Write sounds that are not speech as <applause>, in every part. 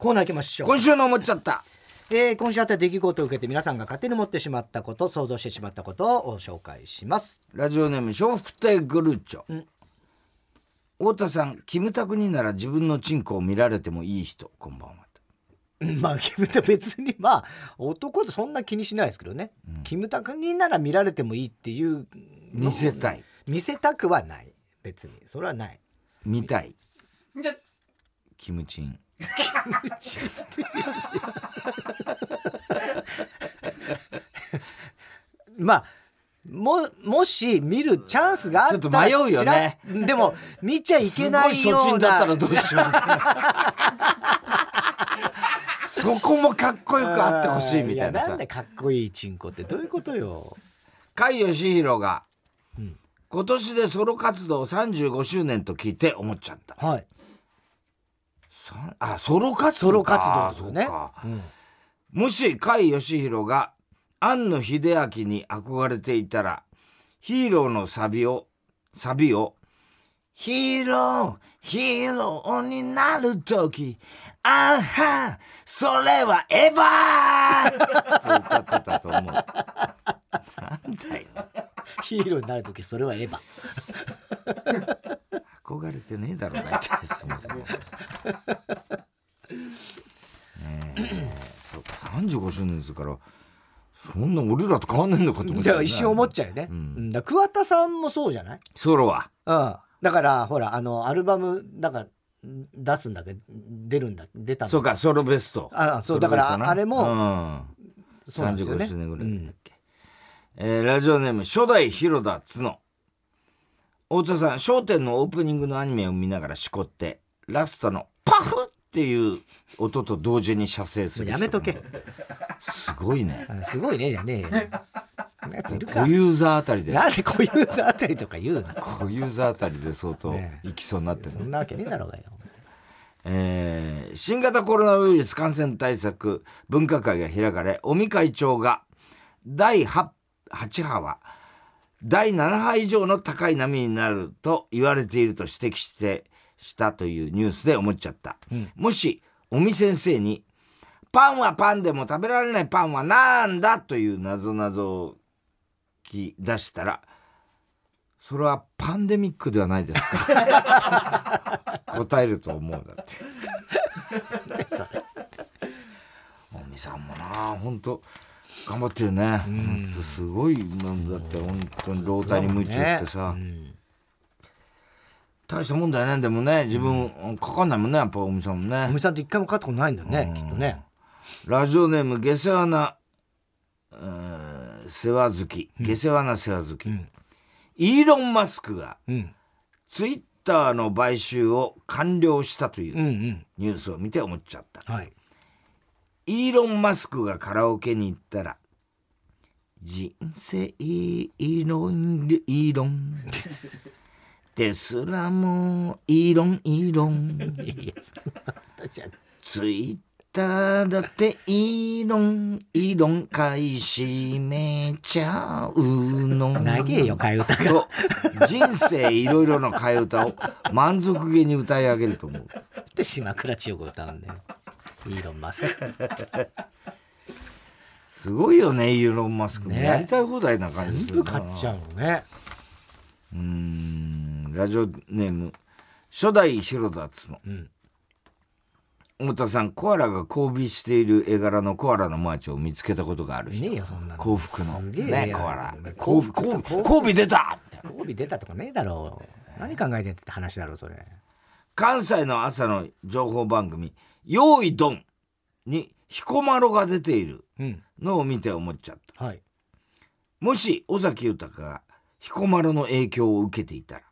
コーナー行きましょう。今週の思っちゃった。えー今週あった出来事を受けて皆さんが勝手に持ってしまったこと想像してしまったことを紹介します。ラジオネーム笑福亭グルーチョ、ん。太田さんキムタクになら自分のチンコを見られてもいい人。こんばんは。<laughs> まあキムタク別にまあ男とそんな気にしないですけどね、キムタクになら見られてもいいっていう見せたい。見せたくはない。別に。それはない。見たい。キムチン <laughs> まあももし見るチャンスがあったら迷うよね。でも見ちゃいけないすごいような。そっちだったらどうしようそこもかっこよくあってほしいみたいななんでかっこいいチンコってどういうことよ。甲斐義弘がん。今年でソロ活動35周年と聞いて思っちゃった。はい。さあソロ活ソロ活動ですよね。そうんもし甲斐義弘が庵野秀明に憧れていたらヒーローのサビをサビをヒーローヒーローになる時あーはそれはエヴァー! <laughs> って歌ってたと思う。<laughs> なんだよ。ヒーローになる時それはエヴァ憧れてねえだろ大体 <laughs> すいません。ねえ。そうか。35周年ですからそんな俺らと変わんないのかと思ってだから一瞬思っちゃうよね、うん。うん。だ桑田さんもそうじゃない？ソロは。うん。だからほらあのアルバムなんか出すんだけど出るんだ出たんだそうかソロベスト。あそうだからあれもうん、そうなんですよね。35周年ぐらいだっけ、えーラジオネーム初代広田角太田さん『笑点』のオープニングのアニメを見ながらしこってラストの「パフ!」っていう音と同時に射精する人やめとけ。すごいね。あすごいねじゃねえよ。小ユーザーあたりで。なんでこういうザあたりとか言うの？小ユーザーあたりで相当ねいきそうになってる、そんなわけねえだろうがよ。えー新型コロナウイルス感染対策分科会が開かれ尾身会長が第 8, 8波は第7波以上の高い波になると言われていると指摘してしたというニュースで思っちゃった、もし尾身先生に「パンはパンでも食べられないパンはなんだ?」という謎々を聞き出したらそれはパンデミックではないですか？<laughs> 答えると思うだって。<laughs> それ。おみさんもな本当頑張ってるね。ほんとすごいなんだって本当に。老体に夢中ってさ、うん大したもんだよね。でもね自分、かかんないもんねやっぱおみさんもね。おみさんって一回も買ったことないんだよねきっとね。ラジオネーム下世話な、えー世話好き。下世話な世話好き、ん。イーロン・マスクがうん。ツイッターの買収を完了したというニュースを見て思っちゃった、はいイーロン・マスクがカラオケに行ったら「人生イーロンイーロン」ですらもイーロンイーロンツイッターだってイーロンイーロン買い占めちゃうの長えよ替え歌人生いろいろの替え歌を満足げに歌い上げると思う。で島倉千代子が歌うんだよイーロン・マスクすごいよねイーロン・マスクもね。やりたい放題な感じ全部買っちゃうのね。うーんラジオネーム初代広田つの、ん。太田さんコアラが交尾している絵柄のコアラのマーチを見つけたことがある人。ねえよそんなの。幸福の。ねコアラ。幸交尾交尾交尾出た。交尾出たとかねえだろう。何考えてんって話だろうそれ。関西の朝の情報番組「用意ドン」に彦摩呂が出ているうん。のを見て思っちゃった。はい。もし尾崎豊が彦摩呂の影響を受けていたら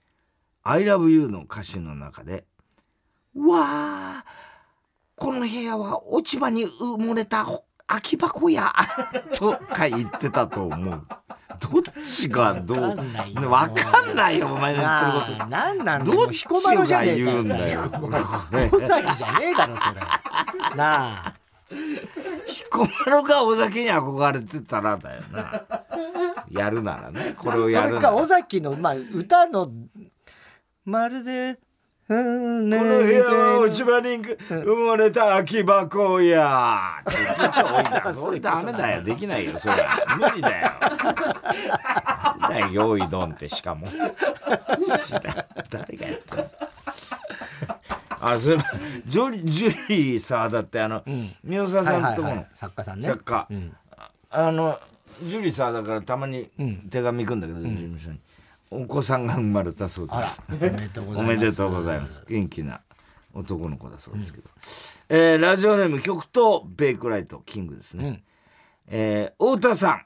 「I love you」の歌詞の中で「うわあこの部屋は落ち葉に埋もれた空き箱や」<laughs> とか言ってたと思う。どっちがどうわかんないよお前の言ってることなあ何なんだどっちが言うんだよ。尾崎じゃねえだろそれなあ彦摩呂が尾崎に憧れてたらだよな。やるならね、これをやるなら。それか尾崎の、まあ、歌の「まるでこの部屋は落ち葉に埋もれた空き箱やってずっと置いたそれダメだよできないよそれ無理だよだよ用意ドンってしかも誰がやったのあそれジョリジュリーさだってあの、宮沢さんとこの作家さんね作家、あのジュリーさだからたまに手紙くんだけど、事務所にお子さんが生まれたそうです。おめでとうございます。元気な男の子だそうですけど、えーラジオネーム極東ベイクライトキングですね、えー太田さん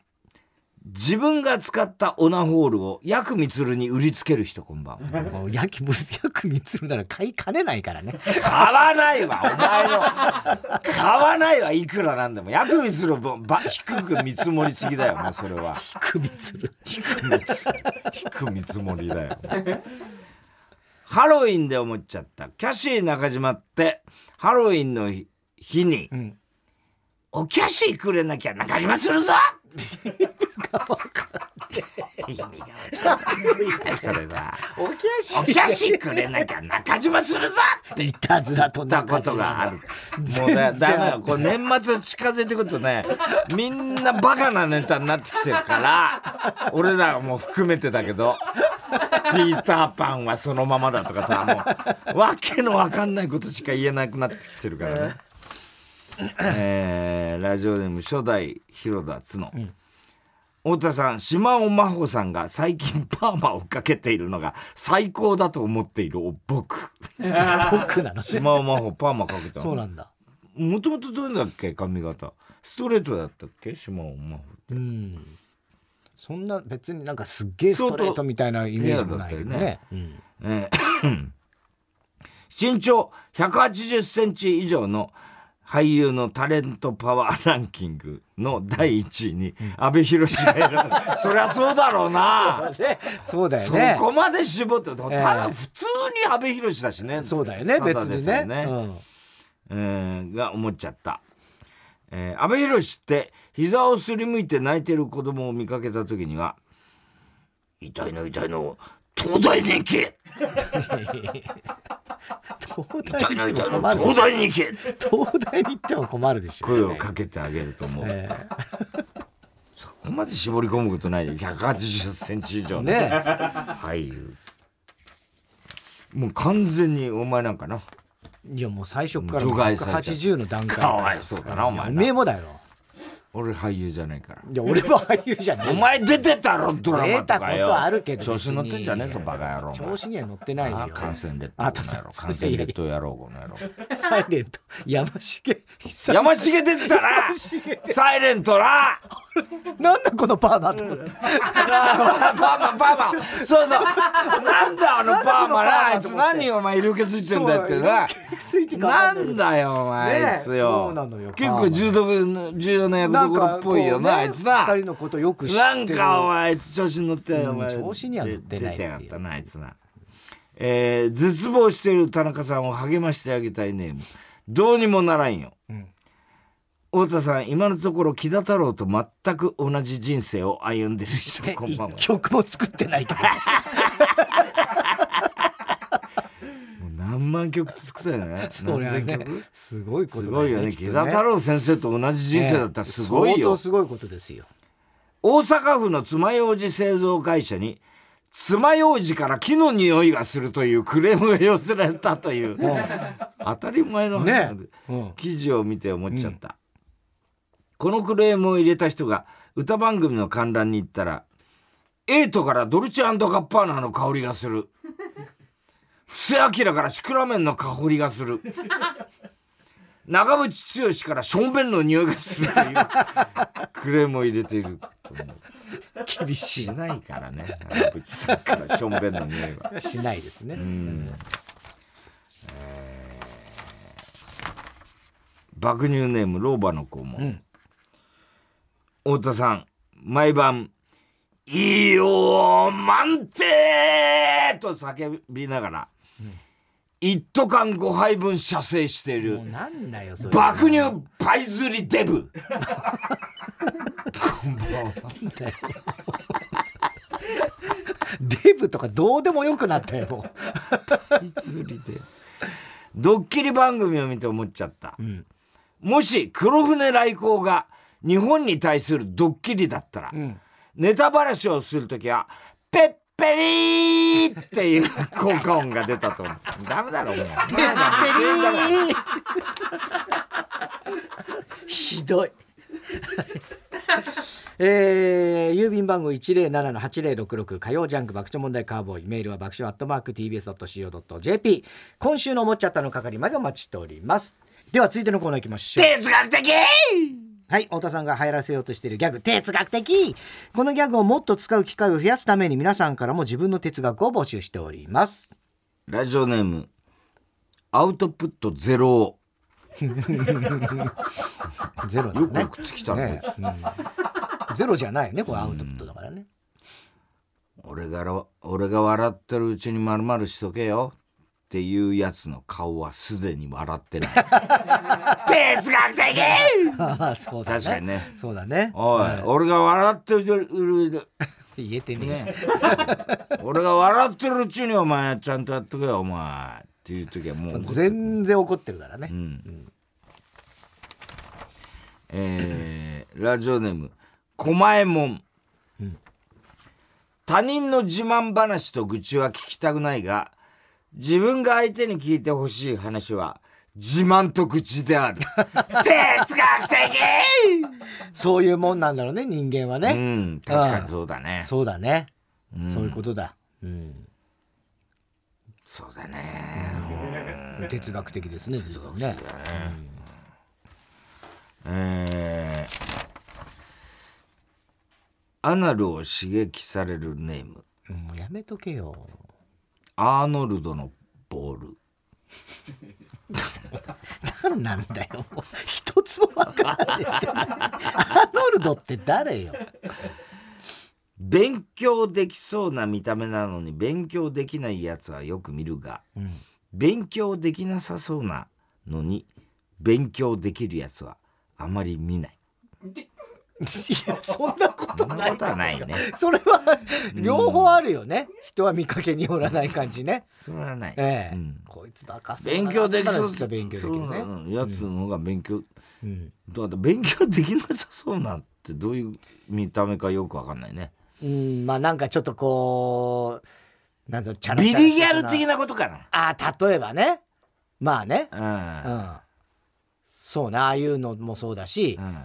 自分が使ったオナホールをヤクミツルに売りつける人こんばんは。も <laughs> う焼きぶす <laughs> 焼くみつるなら買いかねないからね。買わないわお前の。買わないわいくらなんでも。ヤクミツルをば低く見積もりすぎだよお前それは。くみつる低く見積低く見積もりだよ。ハロウィンで思っちゃった。キャシー中島ってハロウィンの日日に、ん。おキャシーくれなきゃ中島するぞ意味がわかんないそれはおキャシおキャシーくれなきゃ中島するぞっていたずらとったことがある。もうだ、だめだ。こう年末近づいてくるとね、みんなバカなネタになってきてるから、俺らも含めてだけど、ピーターパンはそのままだとかさ、もう、わけのわかんないことしか言えなくなってきてるからね。えーラジオネーム初代広田つの。太田さん島尾真帆さんが最近パーマをかけているのが最高だと思っている僕。<laughs> 僕なの？島尾真帆パーマかけたの？そうなんだ。もともとどうだっけ？髪型。ストレートだったっけ？島尾真帆うん。そんな別になんかすっげえストレートみたいなイメージもないけどね。うん。えー <coughs> 身長180センチ以上の俳優のタレントパワーランキングの第1位に阿部寛が選ばれ <laughs> そりゃそうだろうな。そうだよそねこまで絞ってたえだ普通に阿部寛だしね。そうだよね。ただです別にね。よえ。ーが思っちゃった。えー、安倍博って膝をすりむいて泣いてる子供を見かけた時には「痛いの痛いの東大に行け東大に行っても困る東大に行け!」東大に行っても困るでしょ声をかけてあげると思う、えそこまで絞り込むことないよ1 8 0ンチ以上ね俳優もう完全にお前なんかな。いやもう最初から除外されちゃう180の段階かわいそうだなお前おなめえもだよ俺俳優じゃないから。いや俺も俳優じゃねえお前出てたろドラマ出たことあるけど調子乗ってんじゃねえぞバカ野郎。調子には乗ってないよ。感染列島あと感染列島野郎この野郎。サイレント。山重。久 <laughs> 山重出てたな！サイレントな！なんだこのパーマと思ってパーマパーマ。そうそう。なんだあのパーマなあいつ。何お前色気ついてんだよってななんだよお前あいつよ。結構重要重要な役どころっぽいよなあいつな二人のことよく知ってなんるかお前あいつ調子に乗ってお前うん調子には乗ってないですよ。出てやがったなあいつな。えー絶望している田中さんを励ましてあげたいネーム。どうにもならんよ、太田さん今のところ木田太郎と全く同じ人生を歩んでる人こんばんは。一曲も作ってないから <laughs> 何万曲作った <laughs> よね。そりすごいことだすごいよね。木田太郎先生と同じ人生だったらすごい相よ当すごいことですよ。大阪府の爪楊枝製造会社に爪楊枝から木の匂いがするというクレームが寄せられたという。当たり前の話なんでねうん。記事を見て思っちゃった、このクレームを入れた人が歌番組の観覧に行ったらエイトからドルチェガッパーナの香りがする布施明からシクラメンの香りがする。<laughs> 長渕剛からションベンの匂いがするという。クレームを入れていると思う。厳ししないからね。長渕さんからションベンの匂いは。いしないですね。うん。えー爆乳ネーム老婆の子も、ん。太田さん毎晩「いいよ満点!」と叫びながら、一斗缶5杯分射精している。もうなんだよそれ。爆乳パイ釣りデブ。<laughs> デブとかどうでもよくなったよもいつりでドッキリ番組を見て思っちゃった、う、うんもし黒船来航が日本に対するドッキリだったら、うん、ネタばらしをするときは「ペッペリー!」っていう効果音が出たと思う。ダメだろお前。ペリー。ひどい。えー、郵便番号107-8066火曜ジャンク爆笑問題カーボーイメールは爆笑アットマーク TBS.CO.JP 今週の思っちゃったの係までお待ちしております。では続いてのコーナー行きましょう。哲学的はい太田さんが流行らせようとしているギャグ哲学的。このギャグをもっと使う機会を増やすために皆さんからも自分の哲学を募集しております。ラジオネームアウトプットゼロ。ゼロだね。よく送ってきたね。ねうん。ゼロじゃないよねこれアウトプットだからね。俺が俺が笑ってるうちにまるまるしとけよっていうやつの顔はすでに笑ってない。<laughs> 哲学的！<laughs> そうだね。確かにね。そうだね。おい、はい俺が笑ってる言えてねえし、俺が笑ってるう <laughs> ちにお前ちゃんとやっとけよお前。っていう時はもう全然怒ってるからね、うん。えーラジオネーム狛江もん、他人の自慢話と愚痴は聞きたくないが自分が相手に聞いてほしい話は自慢と愚痴である。<laughs> 哲学的！そういうもんなんだろうね人間はうね、ん確かにそうだね。そうだね、ん。そういうことだ、うん、そうだね。哲学的ですね哲学ね。えーアナルを刺激されるネーム。うんもうやめとけよアーノルドのボール。何なんだよもう。一つも分かんないって。アーノルドって誰よ。勉強できそうな見た目なのに勉強できないやつはよく見るが、ん。勉強できなさそうなのに勉強できるやつはあまり見ないいやそんなことなそんないことはないね。それは両方あるよね、人は見かけによらない感じね。それはない、ええ、うん。こいつバカ勉強できそう。勉強できるそうなねのやつの方が勉強、うん、だって勉強できなさそうなってどういう見た目かよくわかんないね。うん、まあなんかちょっとこうなんぞチャラビチャラリギャル的ななことかな。あ例えばね。まあね。ううんん。そうね。ああいうのもそうだし、うん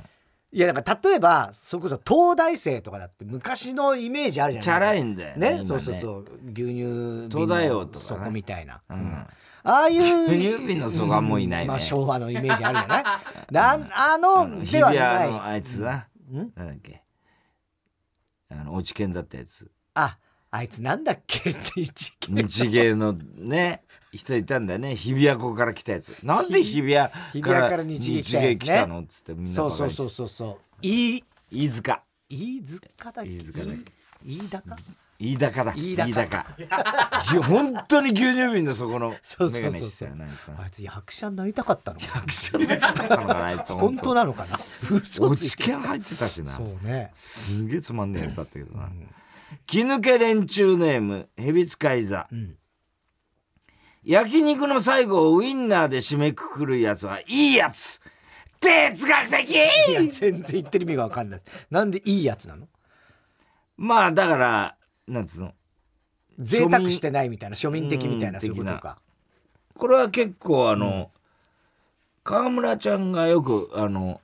いやだから例えばそれこそ東大生とかだって昔のイメージあるじゃないチャラいんだよね今ね。ねそうそうそう。牛乳東大王とかね。底みたいな、うん。うん。ああいう <laughs> 牛乳瓶の底はもういないね。まあ昭和のイメージあるじゃない？<laughs> なんあの日ではない。比谷のあいつな、うん？なんだっけ？あの落ち研だったやつ。ああいつなんだっけ？って一見日芸のね人いたんだよね。日比谷湖から来たやつ。なんで日比谷から日芸来たの？っつってみんなそうそうそう。そうそう飯飯塚。飯塚だっけ？飯塚だ。っ飯高飯高だ。飯高いや本当に牛乳瓶の底のメガネしてたよなあいつなあいつ役者になりたかったの役者になりたかったのかなあいつ本当。なのかな？嘘落ちついて。研入ってたしな。そうね。すげえつまんねえやつだったけどな気抜け連中ネームヘビ使い座。ん。焼肉の最後をウインナーで締めくくるやつはいいやつ。哲学的！いや全然言ってる意味が分かんない。なんでいいやつなの？まあだからなんつうの？贅沢してないみたいな庶民的みたいなうんそういうことか。これは結構あの、川村ちゃんがよくあの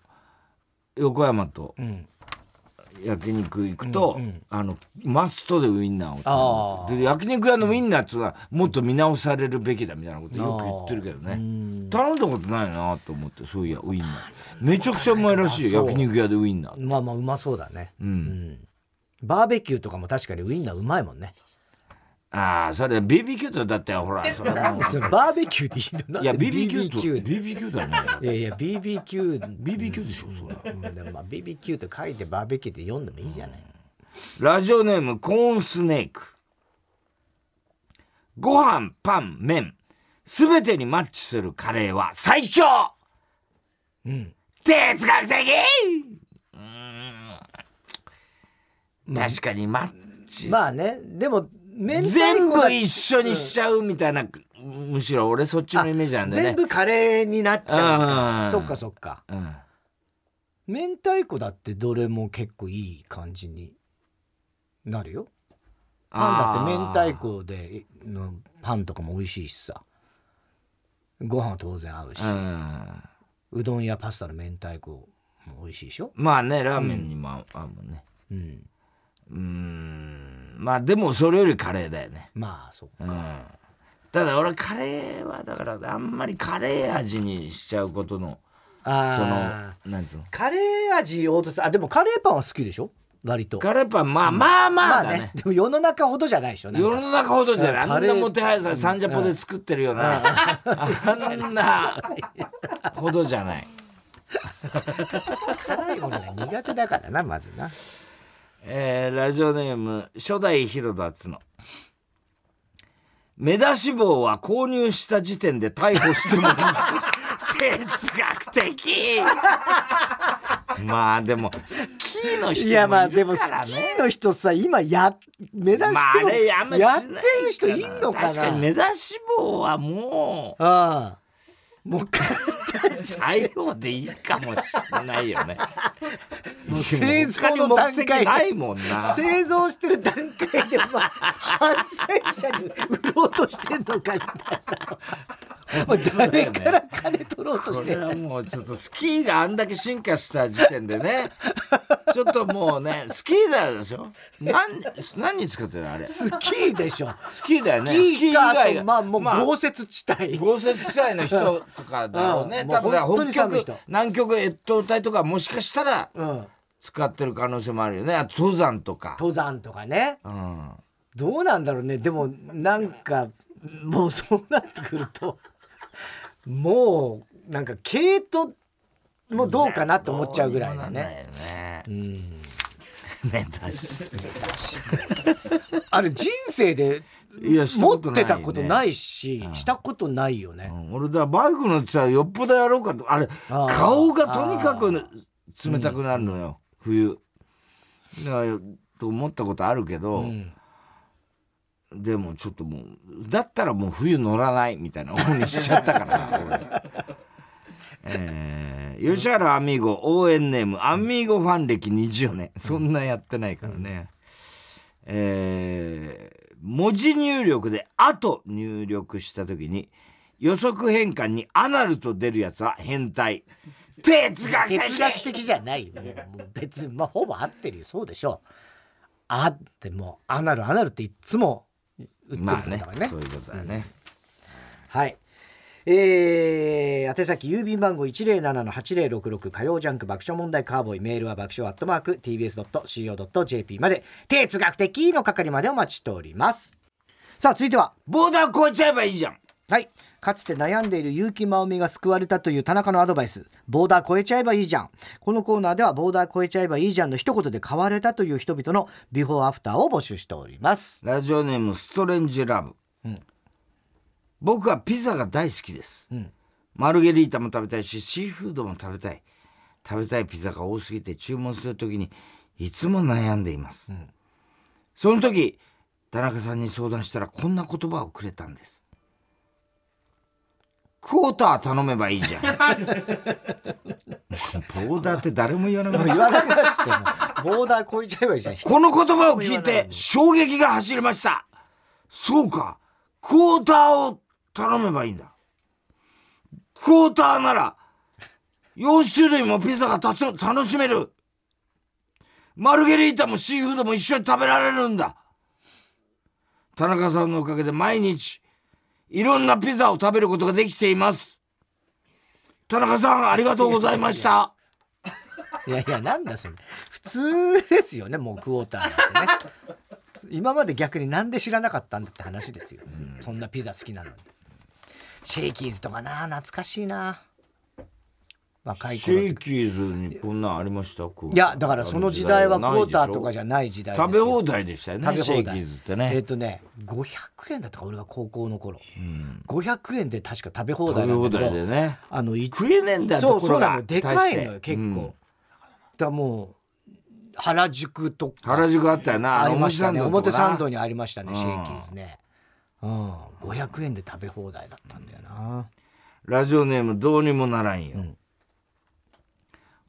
横山とうん焼肉行くと、うんうん。あのマストでウインナーをで焼肉屋のウインナーっつうのはもっと見直されるべきだみたいなことよく言ってるけどね。うん頼んだことないなと思ってそういやウインナー。めちゃくちゃうまいらしい焼肉屋でウインナーまあまあうまそうだね。うん、うん。バーベキューとかも確かにウインナーうまいもんねああそれ BBQ とだってほらそれバーベキューでいいの？いや BBQ と BBQ BBQ だよ。ねいやいや BBQ BBQ でしょそれ。うんでもまあ BBQ と書いてバーベキューって読んでもいいじゃない。ラジオネームコーンスネーク。ご飯パン麺すべてにマッチするカレーは最強。うん。哲学的。うーん確かにマッちまあねでも全だ部一緒にしちゃうみたいな、むしろ俺そっちのイメージなんだよね。全部カレーになっちゃうそっかそっか。うん。明太子だってどれも結構いい感じになるよ。パンだって明太子でのパンとかも美味しいしさ。ご飯は当然合うし、うん。うどんやパスタの明太子も美味しいでしょ。まあねラーメンにも合う合うもんね。うんうーん。まあでもそれよりカレーだよね。まあそっか、うん。ただ俺カレーはだからあんまりカレー味にしちゃうことのそああのなんつうの？カレー味を落とすあでもカレーパンは好きでしょ？割と。カレーパンまあまあまあだね,、でも世の中ほどじゃないでしょ世の中ほどじゃない。あんなもてはやされサンジャポで作ってるようなあんなほどじゃない。<laughs> 辛いものが苦手だからなまずなえーラジオネーム初代広田つの。目出し帽は購入した時点で逮捕してもいい哲学的。<laughs> まあでもスキーの人いやまあでもスキーの人さ今や目出しまああれやってる人いんのかな？確かに目出し帽はもうああもう最後でいいかもしれないよね。もう製造の段階ないもんな。製造してる段階で、まあ、犯罪者に売ろうとしてんのかみたいな。<laughs> もう誰から金取ろうとこして。んのれはもうちょっとスキーがあんだけ進化した時点でね。<laughs> ちょっともうねスキーだよでしょ？何何に使ってるのあれ？ススキーでしょ。キーだよね。スキーかあとがまあもうまあ豪雪地帯。豪雪地帯の人とかだろうね。<laughs> うん多分北極南極越冬隊とかもしかしたらうん。使ってる可能性もあるよね。登山とか、登山とかね。うん、どうなんだろうね。でもなんかもうそうなってくるともうなんか毛糸もどうかなと思っちゃうぐらいだね。ん。あれ人生でいや持ってたことないし、したことないよね。うん。俺だバイク乗ってたらよっぽどやろうかと。あれ顔がとにかく冷たくなるのよ、冬。だからと思ったことあるけど、うんでもちょっともうだったらもう冬乗らないみたいな方にしちゃったから <laughs> 俺えー、吉原アミーゴ応援ネームアミーゴファン歴20年そんなやってないからね、えー文字入力で「あ」と入力した時に予測変換に「アナル」と出るやつは変態哲学的哲学的じゃないよね。もう別に、まあ、ほぼ合ってるよ。そうでしょう。あってもう、アナル、アナルっていっつも売ってるまあねんだからね。そういうことだね、はい。えー、宛先郵便番号107-8066火曜ジャンク爆笑問題カーボーイメールは爆笑アットマーク tbs.co.jp まで哲学的の係までお待ちしております。さあ続いてはボーダー越えちゃえばいいじゃん。はいかつて悩んでいる結城真央美が救われたという田中のアドバイス。ボーダー越えちゃえばいいじゃん。このコーナーではボーダー越えちゃえばいいじゃんの一言で変われたという人々のビフォーアフターを募集しております。ラジオネームストレンジラブ、僕はピザが大好きです、マルゲリータも食べたいしシーフードも食べたい。食べたいピザが多すぎて注文する時にいつも悩んでいます、その時田中さんに相談したらこんな言葉をくれたんですクォーター頼めばいいじゃんボーダーって誰も言わなくなっ言わなくなっちゃってもボーダー越えちゃえばいいじゃんこの言葉を聞いて衝撃が走りました。そうか。クォーターを頼めばいいんだ。クォーターなら4種類もピザが楽しめる。マルゲリータもシーフードも一緒に食べられるんだ。田中さんのおかげで毎日いろんなピザを食べることができています。田中さんありがとうございました。いやいや、なんだそれ。普通ですよね、もうクォーターなんてね。今まで逆になんで知らなかったんだって話ですよ。そんなピザ好きなのに。シェイキーズとかな、懐かしいな。若いシェイキーズにこんなんありました？いいや、だからその時代はクォーターとかじゃない時代食べ放題でしたよね食キーズってね、えっ、とね500円だったか俺が高校の頃、500円で確か食べ放題食べ放なんだけど題でね。あのい食えねえんだよそうそうなの。でかいのよ結構、だからもう原宿とか。原宿あったよなありましたね表表参道にありましたねうんシェイキーズね。うん。500円で食べ放題だったんだよな。ラジオネームどうにもならんよ、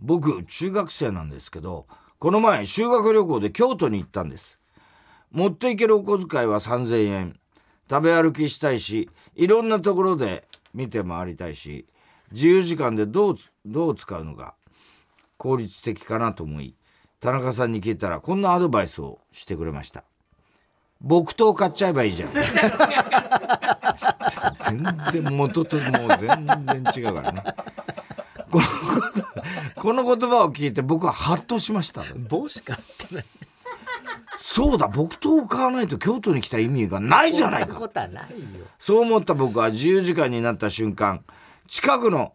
僕中学生なんですけどこの前修学旅行で京都に行ったんです。持っていけるお小遣いは3000円。食べ歩きしたいしいろんなところで見て回りたいし自由時間でどうどう使うのが効率的かなと思い田中さんに聞いたらこんなアドバイスをしてくれました。木刀買っちゃえばいいじゃん。<laughs> 全然元ともう全然違うからね。このこと <laughs> この言葉を聞いて僕はハッとしました帽子買ってない。そうだ木刀を買わないと京都に来た意味がないじゃないか。そんなことはないよ。そう思った僕は自由時間になった瞬間近くの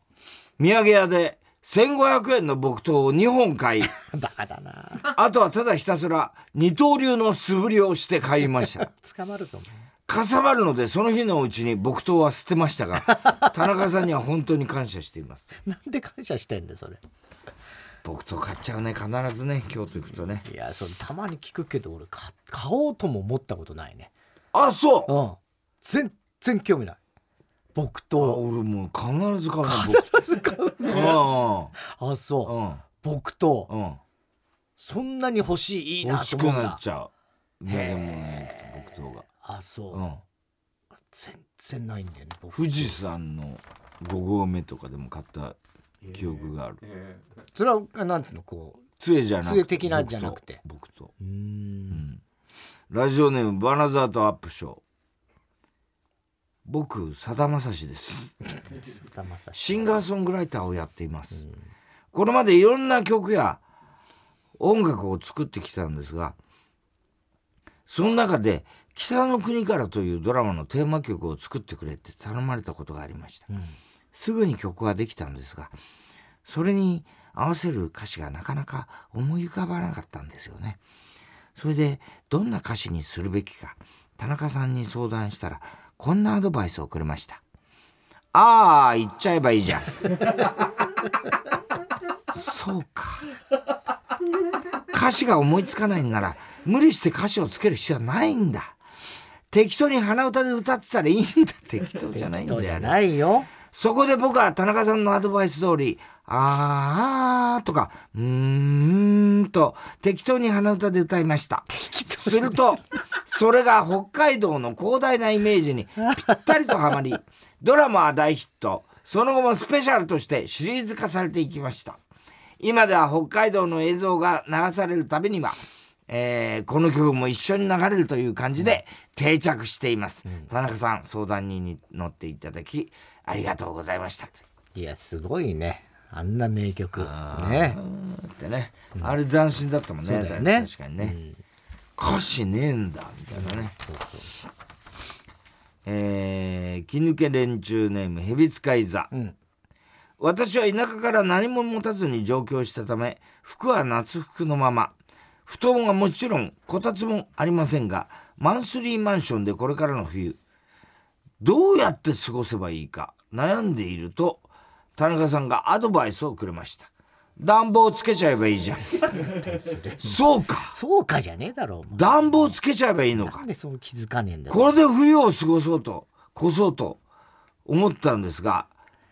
土産屋で1500円の木刀を2本買い <laughs> バカだな。あとはただひたすら二刀流の素振りをして帰りました。捕まるぞかさばるのでその日のうちに木刀は捨てましたが <laughs> 田中さんには本当に感謝しています。なんで感謝してんだよそれ。木刀買っちゃうね必ずね京都行くとね。いやそれたまに聞くけど俺か買おうとも思ったことないね。あそう。うん。全然興味ない。木あ刀俺もう必ず買うな必ず買うね。<laughs> あそう。うん。木刀うん。うんそんなに欲しいいいな欲しくと思うんだ。なっちゃう。ねでもねあそう、うん。全然ないんだよね僕。富士山の5合目とかでも買った記憶がある。それはなんていうのこう杖じゃなくて杖的なんじゃなくて。木刀うーん。ラジオネームバナザートアップショー。僕さだまさしです。シンガーソングライターをやっています、これまでいろんな曲や音楽を作ってきたんですがその中で「北の国から」というドラマのテーマ曲を作ってくれって頼まれたことがありました、すぐに曲ができたんですがそれに合わせる歌詞がなかなか思い浮かばなかったんですよね。それでどんな歌詞にするべきか田中さんに相談したらこんなアドバイスをくれましたああ言っちゃえばいいじゃんそうか。歌詞が思いつかないんなら無理して歌詞をつける必要はないんだ適当に鼻歌で歌ってたらいいんだ適当じゃないんだよねないよそこで僕は田中さんのアドバイス通り、あーとか、うーんと適当に鼻歌で歌いました。すると、それが北海道の広大なイメージにぴったりとはまり、<laughs> ドラマは大ヒット。その後もスペシャルとしてシリーズ化されていきました。今では北海道の映像が流されるたびには、えーこの曲も一緒に流れるという感じで定着しています。田中さん、相談に乗っていただき、ありがとうございました。いやすごいねあんな名曲ねってね、あれ斬新だったもんね。ね確かにね。歌詞ねえんだ、みたいなね。そうそうえー、気抜け連中ネーム、蛇使い座。ん私は田舎から何も持たずに上京したため、服は夏服のまま。布団はもちろん、こたつもありませんが、マンスリーマンションでこれからの冬、どうやって過ごせばいいか悩んでいると、田中さんがアドバイスをくれました。暖房つけちゃえばいいじゃん。<laughs> そうか。そうかじゃねえだろお前暖房つけちゃえばいいのかなん。でそう気づかねえんだよこれで冬を過ごそうと越そうと思ったんですが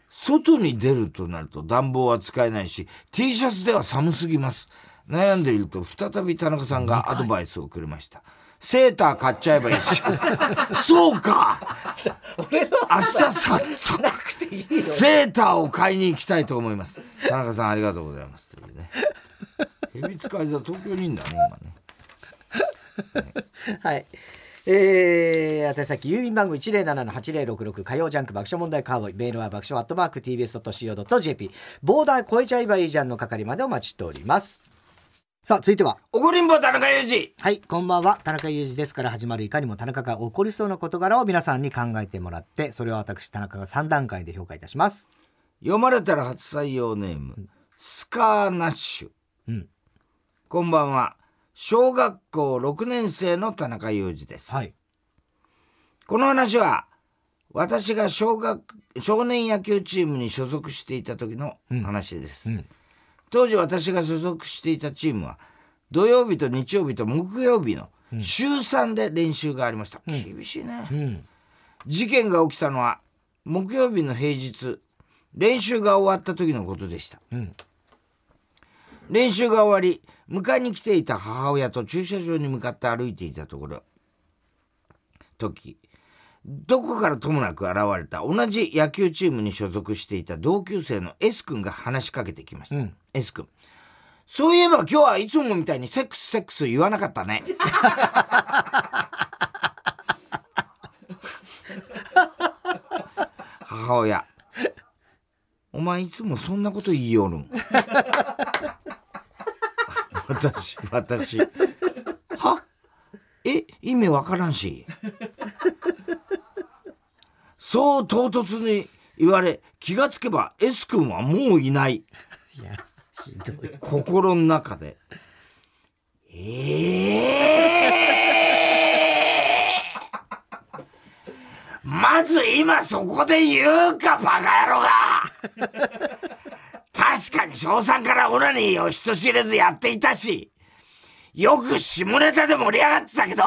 外に出るとなると暖房は使えないし T シャツでは寒すぎます悩んでいると再び田中さんがアドバイスをくれました。セーター買っちゃえばいいし。<laughs> そうか。明日ささセーターを買いに行きたいと思います。田中さんありがとうございます。というね。蛇使い座東京にいんだね今ね。はい。えー、宛先郵便番号107-8066火曜ジャンク爆笑問題カーボーイメールは爆笑アットマーク TBS.CO.JP ボーダー超えちゃえばいいじゃんの係までお待ちしておりますさあ続いては。怒りんぼ田中裕二。はいこんばんは。田中裕二ですから始まるいかにも田中が起こりそうな事柄を皆さんに考えてもらってそれを私田中が3段階で評価いたします。読まれたら初採用ネーム、スカーナッシュ、うん。こんばんは。小学校6年生の田中裕二です、はい。この話は私が小学少年野球チームに所属していた時の話です、うん当時私が所属していたチームは土曜日と日曜日と木曜日の週3で練習がありました、厳しいね、うん。事件が起きたのは木曜日の平日練習が終わった時のことでした、ん。練習が終わり迎えに来ていた母親と駐車場に向かって歩いていたところ時どこからともなく現れた。同じ野球チームに所属していた同級生の S 君が話しかけてきました、うん。S 君。そういえば今日はいつもみたいにセックスセックス言わなかったね。<laughs> 母親。お前いつもそんなこと言いよるん。<laughs> 私私。は？え？意味わからんしそう唐突に言われ気がつけば S 君はもういない。<laughs> いやひどい。心の中で。ええまず今そこで言うかバカ野郎が。確かに小3からオナニーを人知れずやっていたしよく下ネタで盛り上がってたけど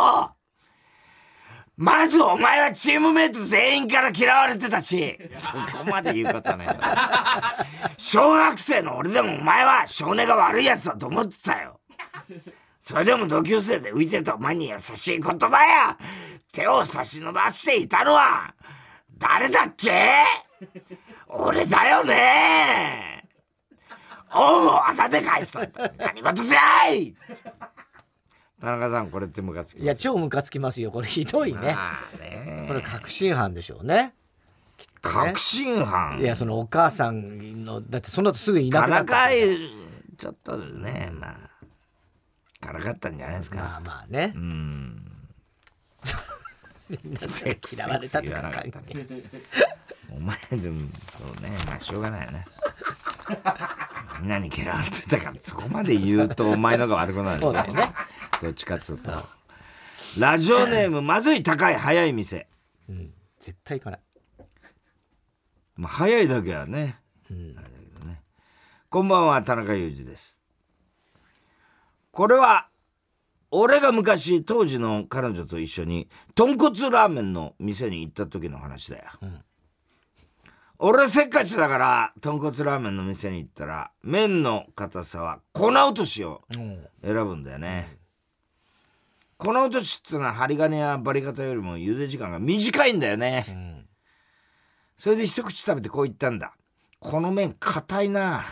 まずお前はチームメイト全員から嫌われてたし。そこまで言うことはない小学生の俺でもお前は少年が悪いやつだと思ってたよ。それでも同級生で浮いてたお前に優しい言葉や。手を差し伸ばしていたのは。誰だっけ？俺だよね。恩をあだで返すと何事じゃい！田中さんこれってムカつきいや超ムカつきますよ。これひどいね。これ確信犯でしょうね。確信犯？いやそのお母さんのだってその後すぐいなからくなったかいちょっとねまあからかったんじゃないですか、まあまあね。うん。みんなで嫌われたとか関係お前でもそうね。まあしょうがないよね。みんなに嫌われてたからそこまで言うとお前のが悪くなるそうだよねどっちかっつうと。ラジオネームまずい高い早い店。うん。絶対行かない。まあ早いだけはね、ん。あれだけどね。こんばんは田中裕二です。これは俺が昔当時の彼女と一緒に豚骨ラーメンの店に行った時の話だよ、俺せっかちだから豚骨ラーメンの店に行ったら麺の硬さは粉落としをうん。選ぶんだよね、粉落としっていうのは針金やバリ方よりも茹で時間が短いんだよね、ん。それで一口食べてこう言ったんだ。この麺硬いな。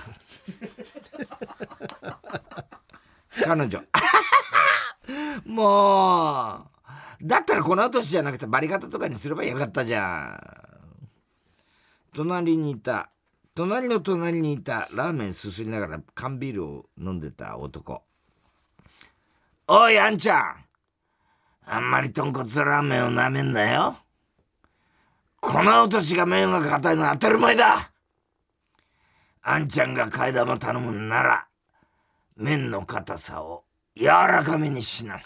<laughs> 彼女。<laughs> もう。だったら粉落としじゃなくてバリ方とかにすればよかったじゃん。隣にいた。隣の隣にいたラーメンすすりながら缶ビールを飲んでた男。おいあんちゃんあんまり豚骨ラーメンをなめんなよ。粉落としが麺が硬いのは当たり前だ。あんちゃんが替え玉頼むんなら麺の硬さを柔らかめにしな。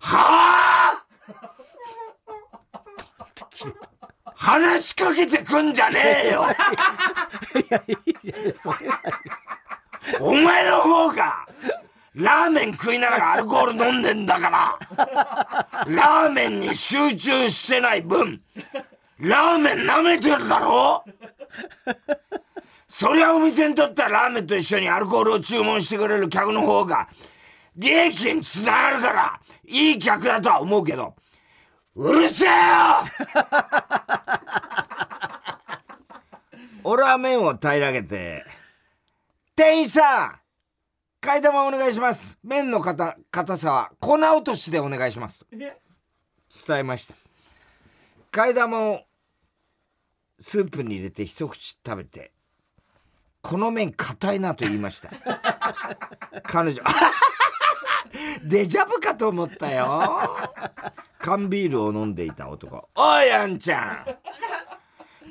はあ！<laughs> 話しかけてくんじゃねえよ。いやいいじゃんそれは。お前の方がラーメン食いながらアルコール飲んでんだから。ラーメンに集中してない分ラーメン舐めてるだろ。そりゃお店にとってはラーメンと一緒にアルコールを注文してくれる客の方が利益につながるからいい客だとは思うけど。うるせえよ！<laughs> 俺は麺を平らげて店員さん替え玉お願いします。麺の硬硬さは粉落としでお願いしますと。伝えました。替え玉をスープに入れて一口食べてこの麺硬いなと言いました。<laughs> 彼女。<laughs> デジャブかと思ったよ。缶ビールを飲んでいた男。おいあんちゃん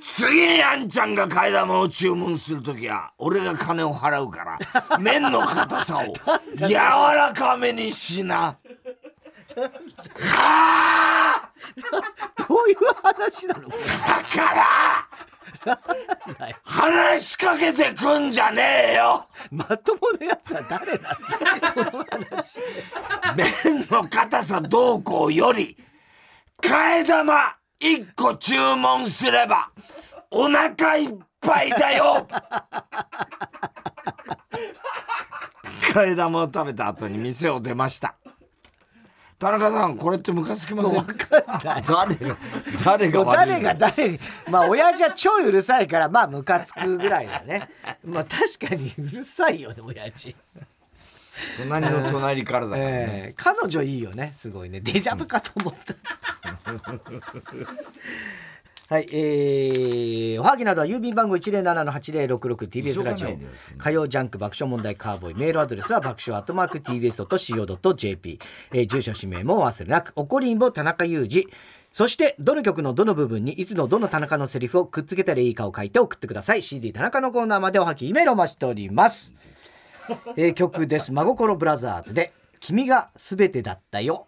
次にあんちゃんが替え玉を注文するときは俺が金を払うから <laughs> 麺の硬さを柔らかめにしな。はあどういう話なの？だから話しかけてくんじゃねえよ。まともなやつは誰なんだこの話。麺の硬さどうこうより替え玉1個注文すればお腹いっぱいだよ。替え玉を食べた後に店を出ました。田中さんこれってムカつきません？分かんない。誰が誰が誰が誰にまあ親父は超うるさいからまあムカつくぐらいだね。まあ確かにうるさいよね親父。隣の隣からだからね、えー彼女いいよねすごいね。デジャブかと思った <laughs> はいえー、おはぎなどは郵便番号 107-8066TBS ラジオ。火曜ジャンク爆笑問題カーボーイメールアドレスは爆笑アットマーク TBS.CO.JP、えー住所氏名もお忘れなくおこりんぼ田中裕二。そしてどの曲のどの部分にいつのどの田中のセリフをくっつけたらいいかを書いて送ってください。CD 田中のコーナーまでおはぎメールをお待ちしております。えー曲です。真心ブラザーズで君がすべてだったよ